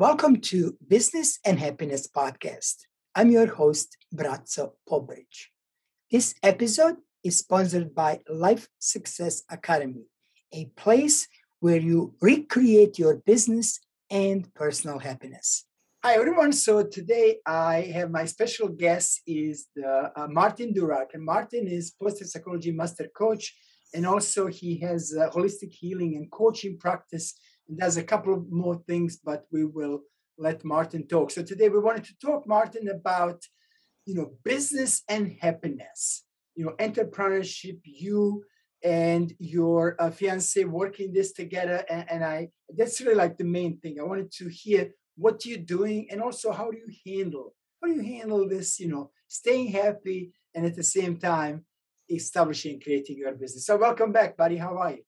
Welcome to Business and Happiness Podcast. I'm your host, Braco Pobric. This episode is sponsored by Life Success Academy, a place where you recreate your business and personal happiness. Hi everyone. So today I have my special guest is the, uh, Martin Durak, and Martin is positive psychology master coach, and also he has holistic healing and coaching practice does a couple more things, but we will let Martin talk. So today we wanted to talk, Martin, about you know business and happiness. You know, entrepreneurship. You and your uh, fiance working this together, and, and I. That's really like the main thing. I wanted to hear what you're doing, and also how do you handle how do you handle this? You know, staying happy and at the same time establishing, creating your business. So welcome back, buddy. How are you?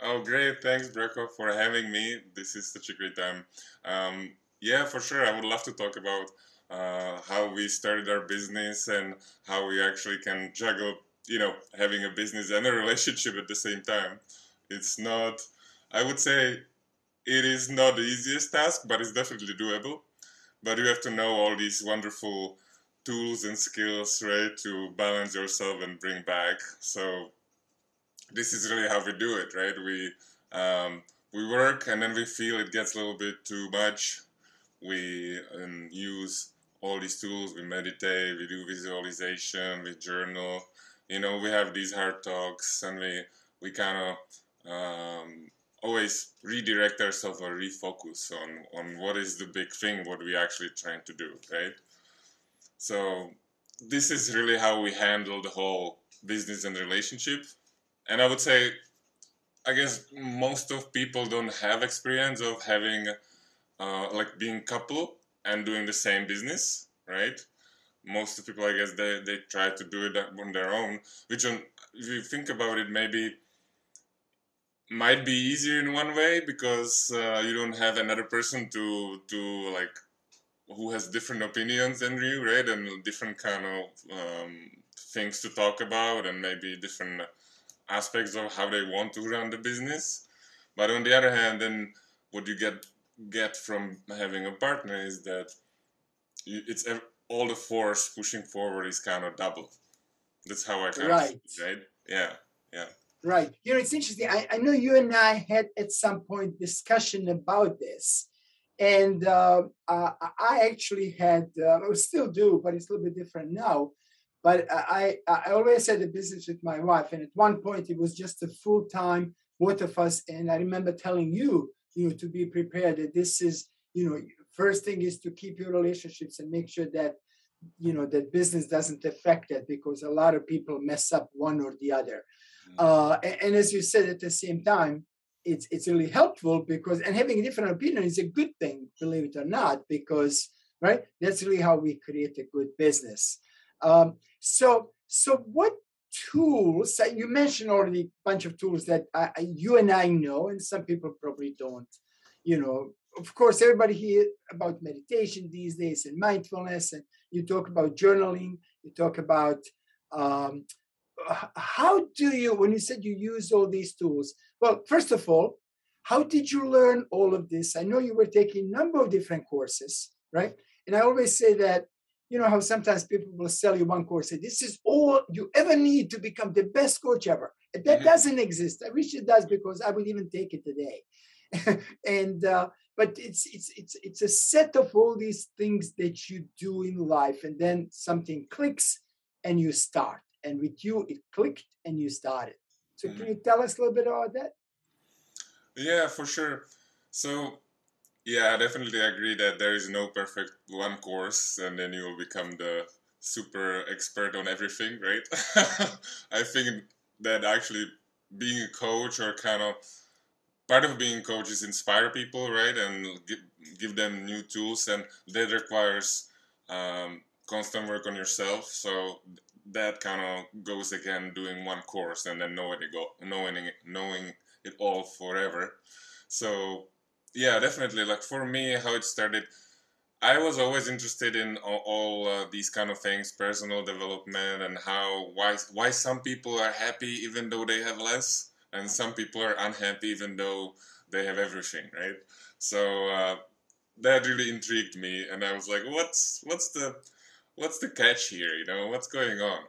Oh, great. Thanks, Braco, for having me. This is such a great time. Um, yeah, for sure. I would love to talk about uh, how we started our business and how we actually can juggle, you know, having a business and a relationship at the same time. It's not, I would say, it is not the easiest task, but it's definitely doable. But you have to know all these wonderful tools and skills, right, to balance yourself and bring back. So this is really how we do it, right? We um, we work and then we feel it gets a little bit too much. We um, use all these tools. We meditate. We do visualization. We journal. You know, we have these hard talks, and we we kind of um, always redirect ourselves or refocus on on what is the big thing, what we actually trying to do, right? So this is really how we handle the whole business and relationship and I would say, I guess most of people don't have experience of having, uh, like being couple and doing the same business, right? Most of people, I guess, they, they try to do it on their own, which on, if you think about it, maybe might be easier in one way because uh, you don't have another person to to like who has different opinions than you, right? And different kind of um, things to talk about, and maybe different aspects of how they want to run the business. But on the other hand, then what you get get from having a partner is that you, it's all the force pushing forward is kind of double. That's how I kind right. of see it, right? Yeah, yeah. Right. You know, it's interesting. I, I know you and I had at some point discussion about this. And uh, uh, I actually had, uh, I still do, but it's a little bit different now. But I, I always had a business with my wife, and at one point it was just a full time, both of us. And I remember telling you, you know, to be prepared that this is, you know, first thing is to keep your relationships and make sure that, you know, that business doesn't affect it because a lot of people mess up one or the other. Mm-hmm. Uh, and, and as you said, at the same time, it's it's really helpful because and having a different opinion is a good thing, believe it or not, because right, that's really how we create a good business. Um, so, so what tools? You mentioned already a bunch of tools that I, you and I know, and some people probably don't. You know, of course, everybody hear about meditation these days and mindfulness, and you talk about journaling. You talk about um, how do you when you said you use all these tools. Well, first of all, how did you learn all of this? I know you were taking a number of different courses, right? And I always say that you know how sometimes people will sell you one course say this is all you ever need to become the best coach ever. That mm-hmm. doesn't exist. I wish it does because i would even take it today. And uh, but it's it's it's it's a set of all these things that you do in life and then something clicks and you start. And with you it clicked and you started. So mm-hmm. can you tell us a little bit about that? Yeah for sure. So yeah, I definitely agree that there is no perfect one course and then you will become the super expert on everything, right? I think that actually being a coach or kind of part of being a coach is inspire people, right? And give, give them new tools and that requires um, constant work on yourself. So that kind of goes again doing one course and then knowing it go knowing knowing it all forever. So yeah, definitely. Like for me, how it started, I was always interested in all, all uh, these kind of things, personal development, and how why why some people are happy even though they have less, and some people are unhappy even though they have everything, right? So uh, that really intrigued me, and I was like, what's what's the what's the catch here? You know, what's going on?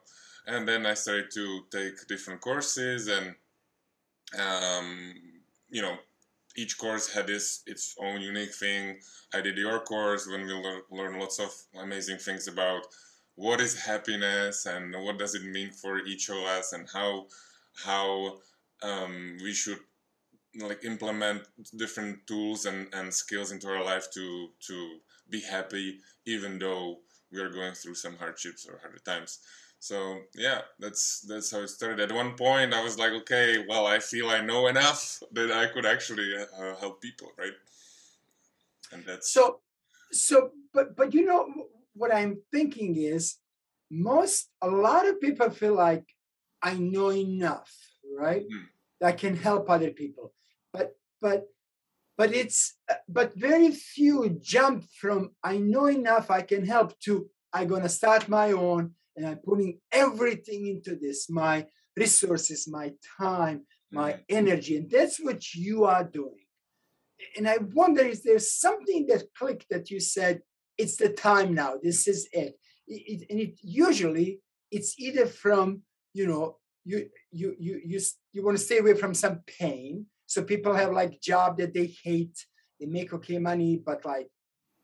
And then I started to take different courses, and um, you know, each course had this its own unique thing. I did your course when we learn, learn lots of amazing things about what is happiness and what does it mean for each of us and how how um, we should like implement different tools and, and skills into our life to to be happy even though we are going through some hardships or harder times so yeah that's that's how it started. At one point i was like okay well i feel i know enough that i could actually uh, help people right? And that's so so but but you know what i'm thinking is most a lot of people feel like i know enough right mm. that can help other people. But but but it's but very few jump from i know enough i can help to i'm going to start my own and i'm putting everything into this my resources my time my mm-hmm. energy and that's what you are doing. And i wonder is there something that clicked that you said it's the time now this is it, it, it and it usually it's either from you know you you you you, you want to stay away from some pain. So people have like job that they hate, they make okay money, but like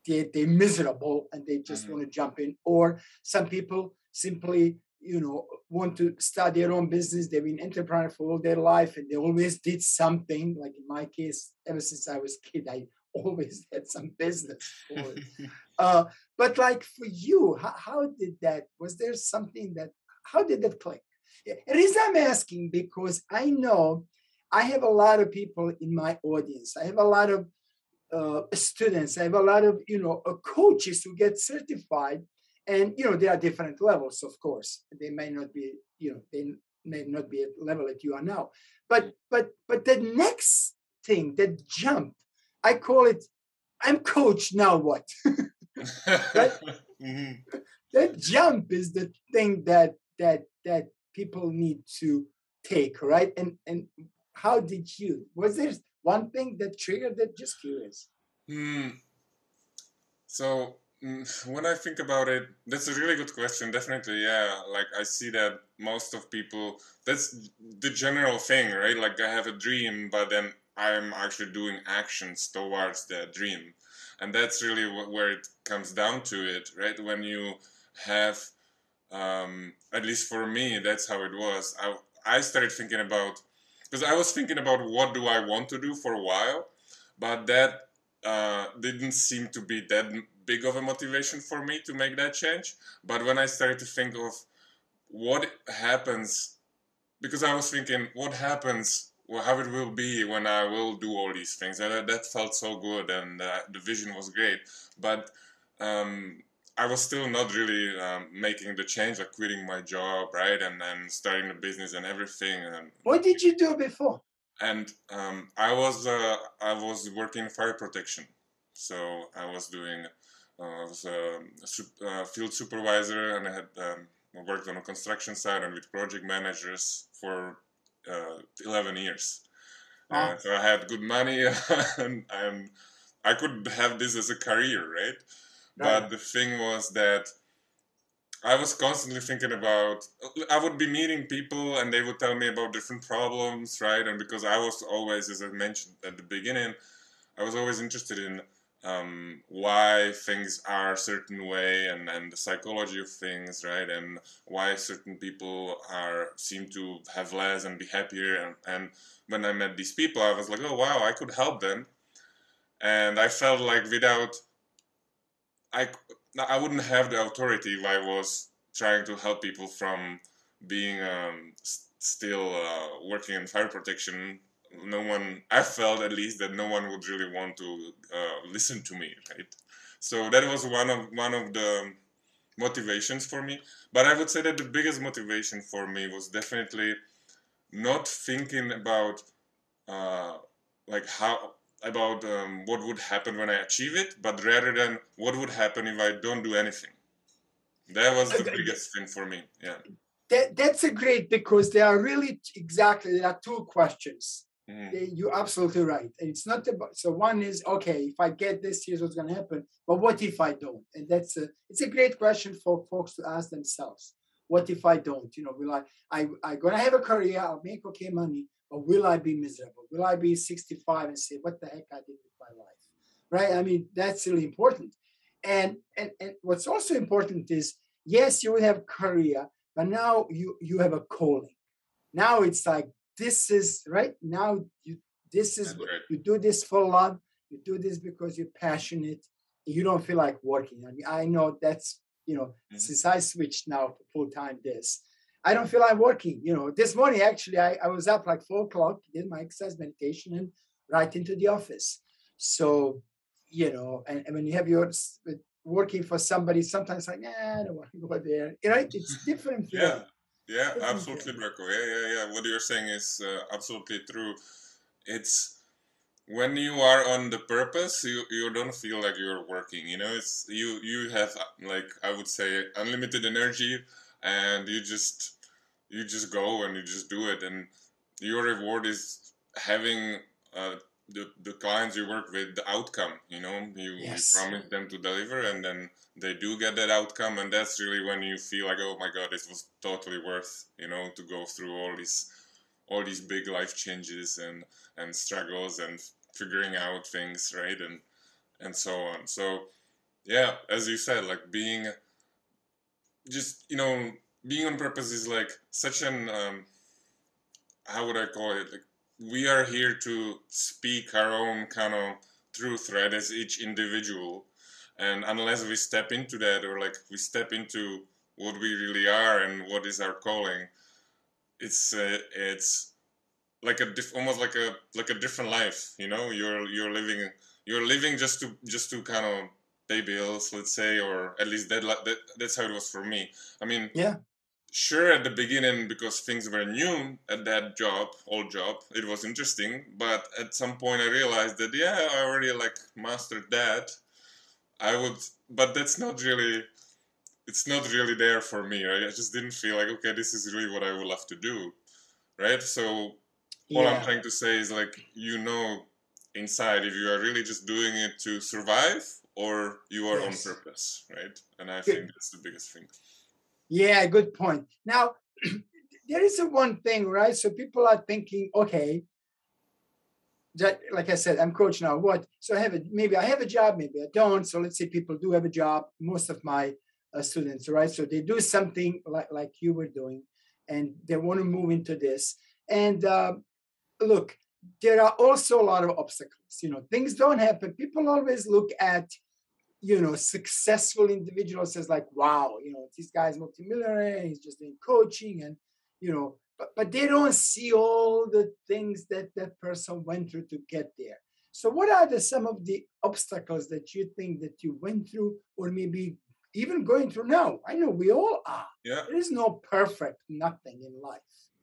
they they're miserable and they just mm-hmm. want to jump in. Or some people simply, you know, want to start their own business. They've been entrepreneur for all their life and they always did something. Like in my case, ever since I was a kid, I always had some business uh, but like for you, how, how did that? Was there something that? How did that click? The reason I'm asking because I know I have a lot of people in my audience. I have a lot of uh, students. I have a lot of you know uh, coaches who get certified, and you know there are different levels, of course. They may not be you know they may not be at level that you are now, but but but the next thing, that jump, I call it. I'm coach now. What? that, mm-hmm. that jump is the thing that that that people need to take right and and how did you was there one thing that triggered it just curious. Hmm. so mm, when i think about it that's a really good question definitely yeah. Like i see that most of people that's the general thing right? Like i have a dream but then i'm actually doing actions towards that dream. And that's really where it comes down to it right? When you have um, at least for me that's how it was. I, I started thinking about because I was thinking about what do I want to do for a while, but that uh, didn't seem to be that big of a motivation for me to make that change. But when I started to think of what happens, because I was thinking, what happens, well, how it will be when I will do all these things. That, that felt so good and uh, the vision was great. But um, I was still not really um, making the change, like quitting my job, right, and then starting the business and everything. And what did you do before? And um, I was uh, I was working fire protection, so I was doing uh, I was a, a uh, field supervisor, and I had um, worked on a construction site and with project managers for uh, 11 years. Wow. so I had good money, and, and I could have this as a career, right? But the thing was that I was constantly thinking about. I would be meeting people, and they would tell me about different problems, right? And because I was always, as I mentioned at the beginning, I was always interested in um, why things are a certain way and, and the psychology of things, right? And why certain people are seem to have less and be happier. And, and when I met these people, I was like, oh wow, I could help them. And I felt like without I I wouldn't have the authority if I was trying to help people from being um, still uh, working in fire protection. No one, I felt at least that no one would really want to uh, listen to me, right? So that was one of one of the motivations for me. But I would say that the biggest motivation for me was definitely not thinking about uh, like how about um, what would happen when I achieve it, but rather than what would happen if I don't do anything. That was the biggest thing for me. Yeah. That, that's a great because there are really exactly there are two questions Mm. You're absolutely right. And it's not about so one is okay, if I get this, here's what's gonna happen. But what if I don't? And that's a it's a great question for folks to ask themselves. What if I don't? You know, will I I I gonna have a career, I'll make okay money, but will I be miserable? Will I be 65 and say, what the heck I did with my life? Right? I mean, that's really important. And and, and what's also important is yes, you will have career, but now you you have a calling. Now it's like this is right now you this is right. you do this for love you do this because you're passionate you don't feel like working i mean i know that's you know mm-hmm. since i switched now to full-time this i don't feel I'm working you know this morning actually i, I was up like four o'clock did my exercise meditation and right into the office so you know and, and when you have your working for somebody sometimes like nah, i don't want to go there you know it's different yeah yeah, absolutely, Braco. Yeah, yeah, yeah. What you're saying is uh, absolutely true. It's when you are on the purpose, you you don't feel like you're working. You know, it's you you have like I would say unlimited energy, and you just you just go and you just do it, and your reward is having uh, the the clients you work with the outcome. You know, you, yes. you promise them to deliver, and then they do get that outcome and that's really when you feel like oh my god this was totally worth you know to go through all these all these big life changes and and struggles and figuring out things right and and so on so yeah as you said like being just you know being on purpose is like such an um, how would i call it? Like we are here to speak our own kind of truth right as each individual. And unless we step into that or like we step into what we really are and what is our calling it's uh, it's like a diff- almost like a like a different life you know? You're you're living you're living just to just to kind of bills let's say or at least that, that that's how it was for me i mean yeah sure at the beginning because things were new at that job old job it was interesting but at some point i realized that yeah i already like mastered that I would, but that's not really. It's not really there for me. Right? I just didn't feel like okay, this is really what I would love to do, right? So yeah. all I'm trying to say is like you know inside if you are really just doing it to survive or you are yes. on purpose, right? And I think that's the biggest thing. Yeah, good point. Now, there is a one thing, right? So people are thinking, okay, that, like I said, I'm coach now. What? So I have a maybe I have a job, maybe I don't. So let's say people do have a job. Most of my uh, students, right? So they do something like like you were doing, and they want to move into this. And uh, look, there are also a lot of obstacles. You know, things don't happen. People always look at you know successful individuals as like, wow, you know, this guy's multimillionaire. He's just doing coaching, and you know, but, but they don't see all the things that that person went through to get there. So what are the some of the obstacles that you think that you went through or maybe even going through now? I know we all are. Yeah. There is no perfect nothing in life.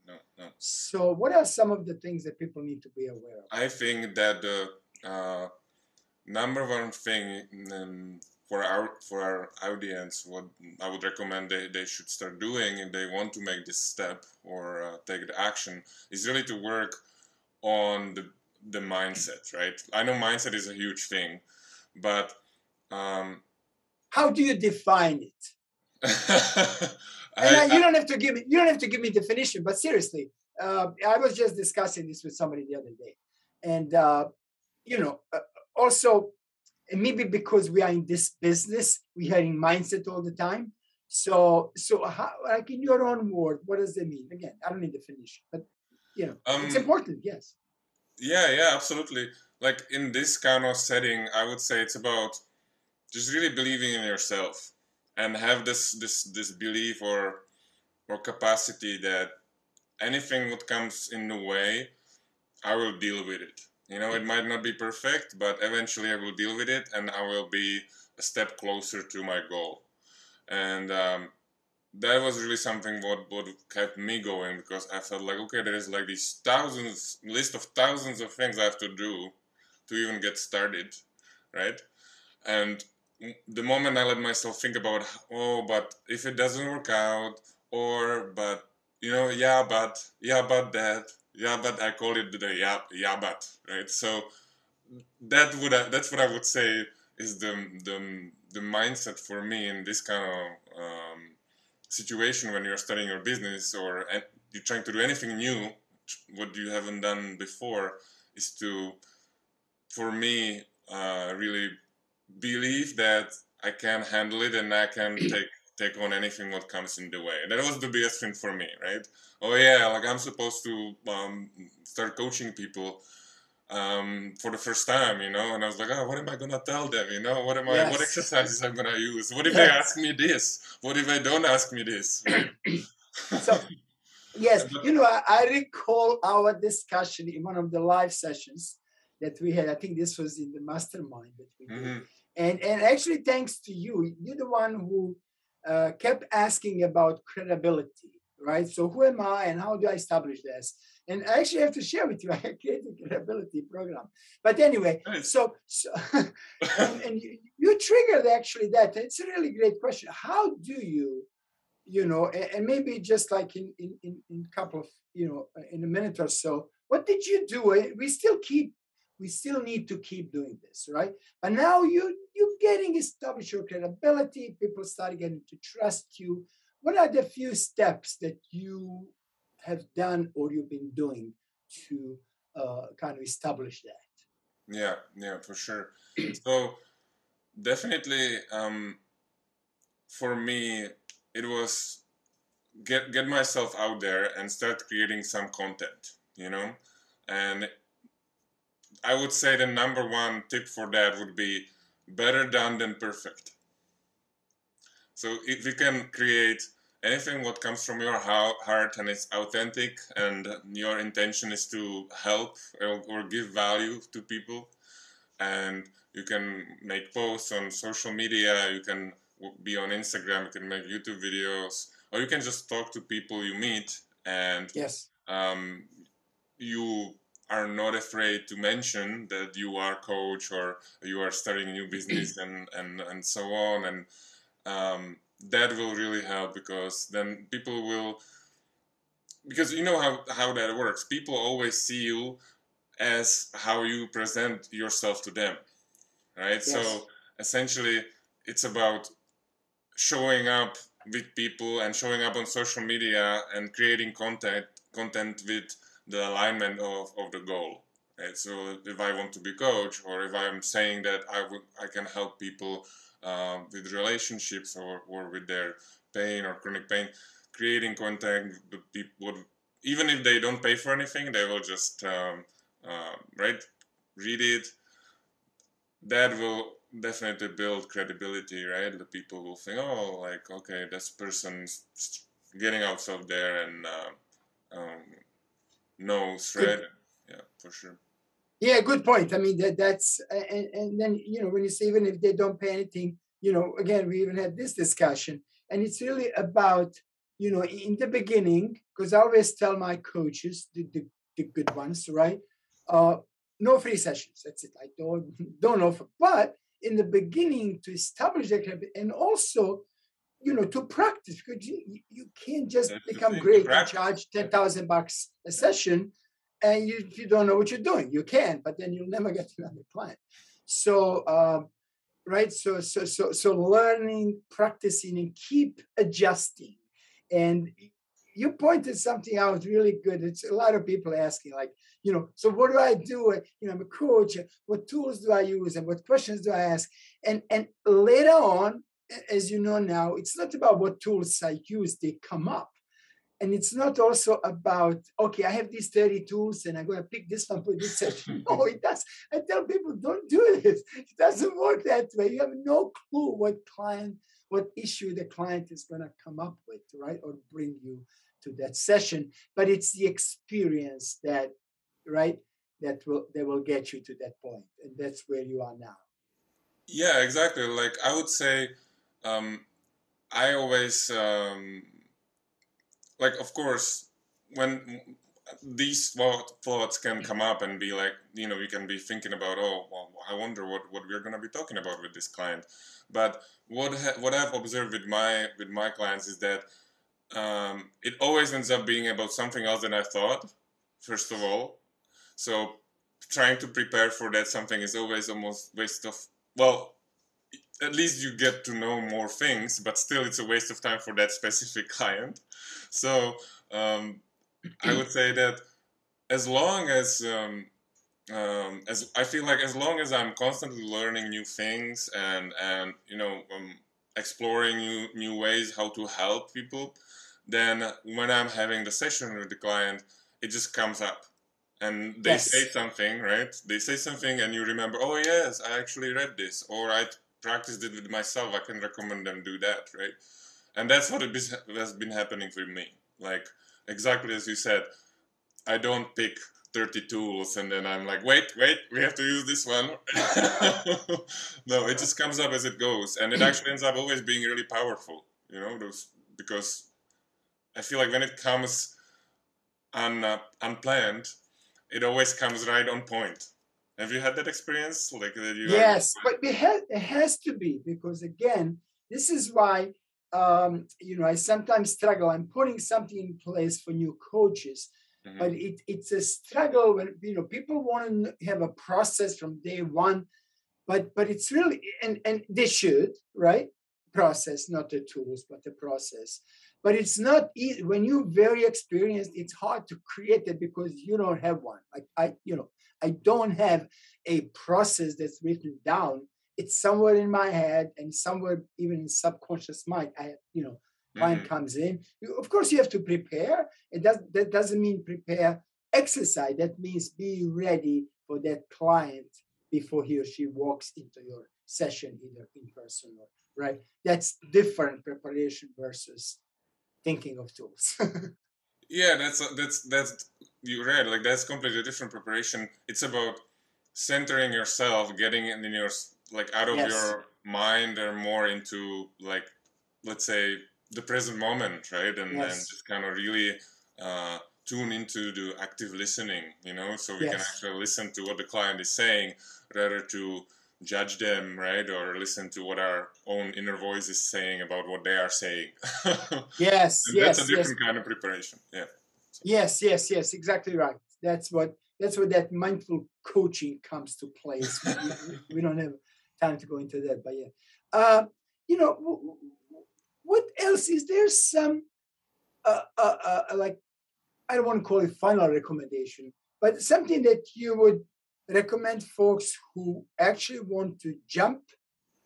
No no. So what are some of the things that people need to be aware of? I think that the uh, number one thing um, for our for our audience, what I would recommend they, they should start doing if they want to make this step or uh, take the action is really to work on the the mindset, right? I know mindset is a huge thing, but um, how do you define it? I, I, you don't have to give me you don't have to give me definition, but seriously, uh, I was just discussing this with somebody the other day, and uh, you know, uh, also maybe because we are in this business, we are in mindset all the time. So, so how, like in your own word, what does it mean? Again, I don't need definition, but you know, um, it's important. Yes. Yeah, yeah, absolutely. Like in this kind of setting, I would say it's about just really believing in yourself and have this this this belief or or capacity that anything that comes in the way, I will deal with it. You know, it might not be perfect, but eventually I will deal with it and I will be a step closer to my goal. And um, that was really something what, what kept me going because I felt like, okay, there is like these thousands, list of thousands of things I have to do to even get started, right? And the moment I let myself think about, oh, but if it doesn't work out, or, but, you know, yeah, but, yeah, but that, yeah, but I call it the yeah, yeah, but right. So that would that's what I would say is the the the mindset for me in this kind of um, situation when you're starting your business or you're trying to do anything new, what you haven't done before, is to, for me, uh, really believe that I can handle it and I can take take on anything what comes in the way. That was the biggest thing for me, right? Oh yeah, like I'm supposed to um, start coaching people um, for the first time, you know, and I was like, oh, what am I gonna tell them? You know, what am I, yes. what exercises I'm gonna use? What if yes. they ask me this? What if they don't ask me this? so, yes, you know, I, I, recall our discussion in one of the live sessions that we had. I think this was in the mastermind that we did, mm-hmm. and and actually, thanks to you, you're the one who uh, kept asking about credibility, right? So, who am I, and how do I establish this? And I actually have to share with you, I created a credibility program. But anyway, nice. so, so and, and you, you, triggered actually that. It's a really great question. How do you, you know, and, and maybe just like in in in, in a couple of, you know, in a minute or so, what did you do? We still keep we still need to keep doing this, right? But now you you're getting established your credibility. People start getting to trust you. What are the few steps that you have done or you've been doing to uh, kind of establish that? Yeah, yeah, for sure. so definitely, um, for me, it was get get myself out there and start creating some content. You know, and I would say the number one tip for that would be better done than perfect. So if you can create anything what comes from your heart and it's authentic and your intention is to help or give value to people and you can make posts on social media you can be on instagram you can make youtube videos or you can just talk to people you meet and yes um, you are not afraid to mention that you are coach or you are starting a new business and, and, and so on. And um, that will really help because then people will because you know how, how that works. People always see you as how you present yourself to them right? Yes. so essentially it's about showing up with people and showing up on social media and creating content content with the alignment of, of the goal right so if i want to be coach or if i'm saying that i would i can help people um, with relationships or, or with their pain or chronic pain, creating contact with people, even if they don't pay for anything, they will just, um, uh, right, read it. That will definitely build credibility, right? The people will think, oh, like, okay, this person's getting out of there and uh, um, knows, right? Yeah, for sure. Yeah, good point. I mean, that that's and, and then you know when you say even if they don't pay anything, you know, again we even had this discussion, and it's really about you know in the beginning because I always tell my coaches the, the, the good ones, right? Uh, no free sessions. That's it. I don't don't offer, but in the beginning to establish that and also you know to practice because you, you can't just That's become great and charge 10,000 bucks a session and you, you don't know what you're doing. You can, but then you'll never get another client. So, um, right? So, so, so, so learning, practicing, and keep adjusting. And you pointed something out really good. It's a lot of people asking, like, you know, so what do I do? You know, I'm a coach. What tools do I use, and what questions do I ask? And and later on, as you know now, it's not about what tools I use; they come up. And it's not also about okay i have these 30 tools and i'm going to pick this one for this session no it does i tell people don't do this. It doesn't work that way. You have no clue what client what issue the client is going to come up with right or bring you to that session. But it's the experience that right that will that will get you to that point. And that's where you are now. Yeah exactly. Like i would say um, i always um, like of course when these thoughts can come up and be like you know you can be thinking about oh well i wonder what, what we're going to be talking about with this client but what ha- what i've observed with my with my clients is that um, it always ends up being about something else than i thought first of all. So trying to prepare for that something is always almost waste of well at least you get to know more things but still it's a waste of time for that specific client so um, i would say that as long as um, um, as I feel like as long as I'm constantly learning new things and and you know um, exploring new new ways how to help people, then when I'm having the session with the client, it just comes up, and they Yes. say something, right? They say something, and you remember, oh yes, I actually read this, or I practiced it with myself. I can recommend them do that, right? And that's what it has been happening for me. Like exactly as you said, I don't pick 30 tools and then I'm like, wait, wait, we have to use this one. no, it just comes up as it goes. And it actually ends up always being really powerful, you know, those because I feel like when it comes un, uh, unplanned, it always comes right on point. Have you had that experience? Like that you yes but it has, it has to be because again this is why um, you know i sometimes struggle i'm putting something in place for new coaches Mhm. but it, it's a struggle when you know people want to have a process from day one but but it's really and and they should right process not the tools but the process but it's not easy when you're very experienced it's hard to create it because you don't have one like i you know i don't have a process that's written down. It's somewhere in my head and somewhere even in subconscious mind i you know client Mhm. comes in. You- of course you have to prepare. It does that doesn't mean prepare exercise. That means be ready for that client before he or she walks into your session either in person or right? That's different preparation versus thinking of tools. Yeah, that's that's that's you read like that's completely different preparation. It's about centering yourself, getting in your like out of Yes. your mind or more into like let's say the present moment, right? And and Yes. just kind of really uh, tune into the active listening, you know, so we can actually listen to what the client is saying rather to judge them, right, or listen to what our own inner voice is saying about what they are saying. yes and yes that's a yes different kind of preparation. Yeah. Yes, yes, yes, exactly right. That's what that's what that mindful coaching comes to place. we, we- don't have time to go into that, but yeah. Uh, you know, w- w- what else is there? Some uh, uh, uh, like I don't want to call it final recommendation, but something that you would recommend folks who actually want to jump,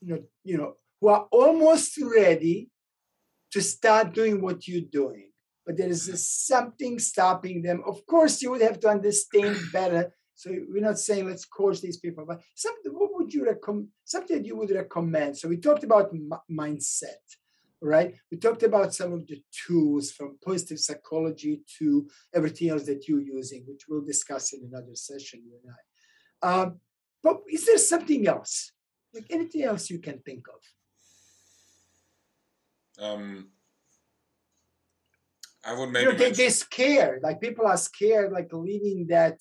you know, you know, who are almost ready to start doing what you're doing but there is something stopping them. Of course, you would have to understand better. So we're not saying let's coach these people, but something. What would you recommend? Something you would recommend. So we talked about mindset, right? We talked about some of the tools from positive psychology to everything else that you're using, which we'll discuss in another session, you and I. Um, but is there something else, like anything else you can think of? Um, I would you maybe know, they, mention, they're scared. Like people are scared, like leaving that,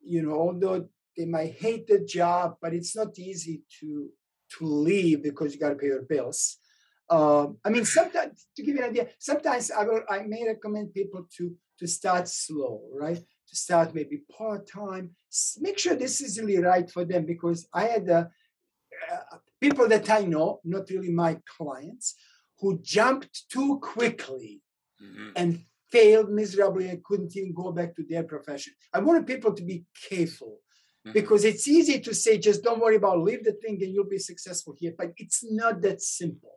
you know, although they might hate the job, but it's not easy to to leave because you got to pay your bills. Um, I mean, sometimes to give you an idea, sometimes I will I may recommend people to to start slow, right? To start maybe part time. Make sure this is really right for them because I had uh, uh, people that I know, not really my clients, who jumped too quickly Mhm. and failed miserably and couldn't even go back to their profession. I wanted people to be careful Mhm. because it's easy to say, just don't worry about it, leave the thing and you'll be successful here. But it's not that simple.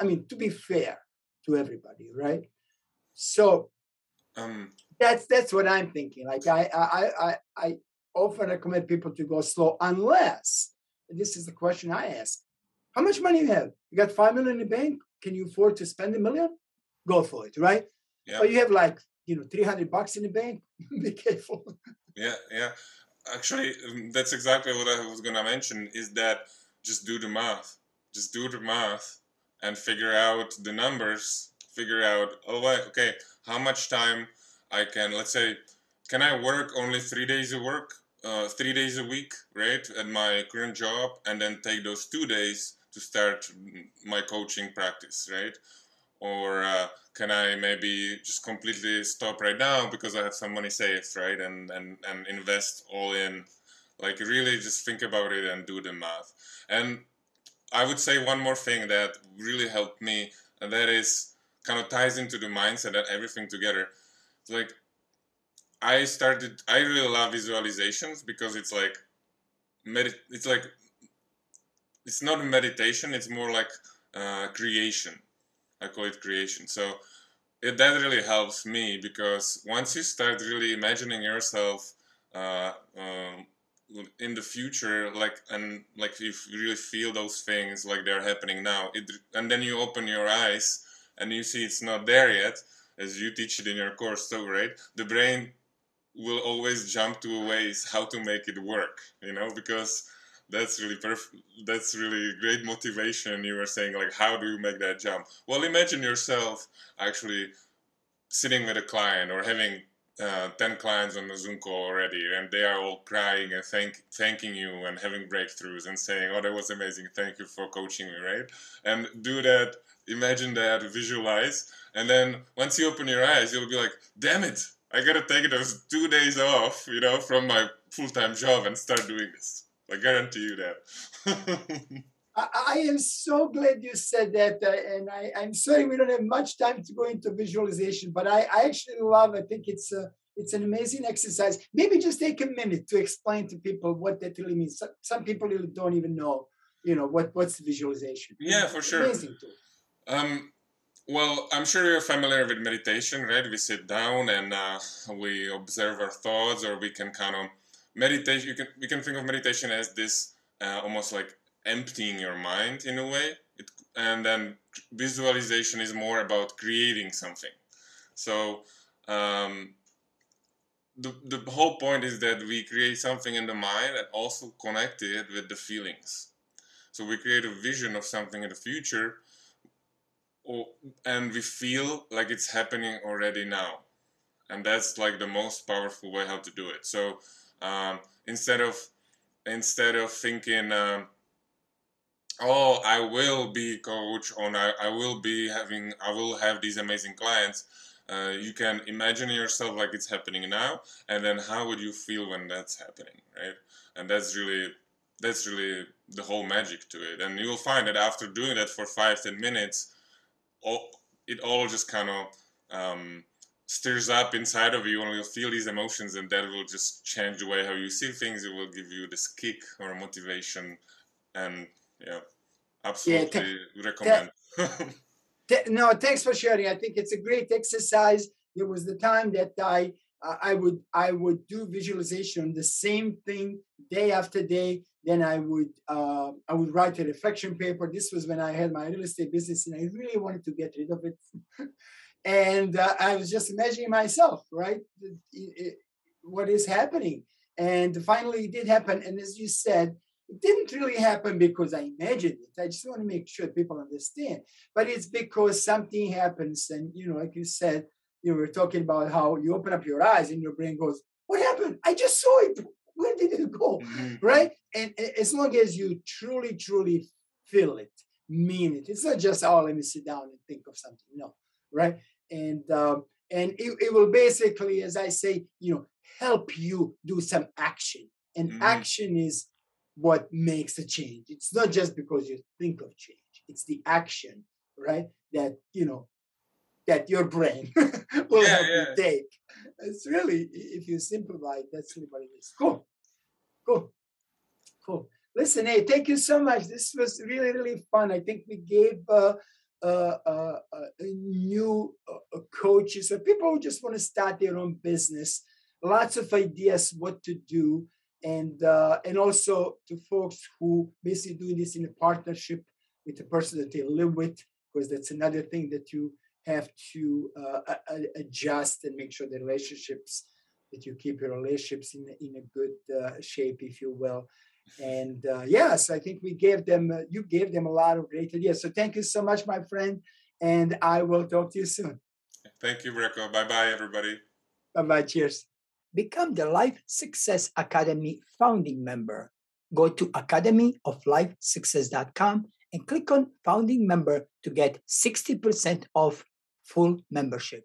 I mean, to be fair to everybody, right? So um, that's that's what I'm thinking. Like I I I I often recommend people to go slow unless this is the question I ask. How much money you have? You got five million in the bank? Can you afford to spend a million? Go for it, right? Yeah. But you have like, you know, 300 bucks in the bank. Be careful. yeah, yeah. Actually, um, that's exactly what I was gonna mention. Is that just do the math, just do the math, and figure out the numbers. Figure out, oh, okay, how much time I can. Let's say, can I work only three days a work, uh, three days a week, right, at my current job, and then take those two days to start my coaching practice, right? Or uh, can I maybe just completely stop right now because I have some money saved, right? And and and invest all in. Like really, just think about it and do the math. And I would say one more thing that really helped me, and that is kind of ties into the mindset and everything together. It's like I started. I really love visualizations because it's like, med- It's like it's not meditation. It's more like uh, creation I call it creation. So it, that really helps me because once you start really imagining yourself uh, um, in the future, like and like you really feel those things like they're happening now, it, and then you open your eyes and you see it's not there yet, as you teach it in your course so right? The brain will always jump to ways how to make it work, you know, because that's really perfect. That's really great motivation. You were saying like, how do you make that jump? Well, imagine yourself actually sitting with a client or having uh, 10 clients on the Zoom call already, and they are all crying and thank, thanking you and having breakthroughs and saying, Oh, that was amazing. Thank you for coaching me, right? And do that, imagine that, visualize. And then once you open your eyes, you'll be like, Damn it, I gotta take those two days off, you know, from my full time job and start doing this. I guarantee you that. I, I, am so glad you said that, uh, and I, am sorry we don't have much time to go into visualization, but I, I actually love. I think it's a, it's an amazing exercise. Maybe just take a minute to explain to people what that really means. Some, some people really don't even know, you know, what what's visualization. Yeah, for sure. Amazing tool. Um, well, I'm sure you're familiar with meditation, right? We sit down and uh, we observe our thoughts, or we can kind of meditation you can we can think of meditation as this uh, almost like emptying your mind in a way. It, and then visualization is more about creating something. So um, the, the whole point is that we create something in the mind and also connect it with the feelings. So we create a vision of something in the future and we feel like it's happening already now. And that's like the most powerful way how to do it. So um, instead of instead of thinking, um, oh, I will be coach, or I, I will be having, I will have these amazing clients. Uh, you can imagine yourself like it's happening now, and then how would you feel when that's happening, right? And that's really that's really the whole magic to it. And you'll find that after doing that for five ten minutes, all, it all just kind of um, stirs up inside of you and you'll feel these emotions and that will just change the way how you see things. It will give you this kick or motivation and yeah absolutely yeah, recommend. no thanks for sharing. I think it's a great exercise. It was the time that i i would i would do visualization the same thing day after day. Then i would uh, i would write a reflection paper. This was when i had my real estate business and i really wanted to get rid of it and uh, I was just imagining myself, right? It, it, what is happening? And finally, it did happen. And as you said, it didn't really happen because I imagined it. I just want to make sure people understand. But it's because something happens, and you know, like you said, you were talking about how you open up your eyes and your brain goes, "What happened? I just saw it. Where did it go?" Mm-hmm. Right? And as long as you truly, truly feel it, mean it, it's not just, "Oh, let me sit down and think of something." No, right? And um, and it, it will basically, as I say, you know, help you do some action. And mm-hmm. action is what makes a change. It's not just because you think of change; it's the action, right? That you know that your brain will yeah, help yeah. you take. It's really, if you simplify that's really what it is. Cool, cool, cool. Listen, hey, thank you so much. This was really, really fun. I think we gave uh, uh, uh, uh, new uh, coaches or people who just want to start their own business. Lots of ideas what to do, and uh, and also to folks who basically doing this in a partnership with the person that they live with, because that's another thing that you have to uh, adjust and make sure the relationships that you keep your relationships in in a good shape, if you will and uh, yes i think we gave them uh, you gave them a lot of great ideas. So thank you so much my friend and i will talk to you soon. Thank you rico bye bye everybody. Bye bye cheers. Become the life success academy founding member. Go to academyoflifesuccess.com and click on founding member to get 60% off full membership.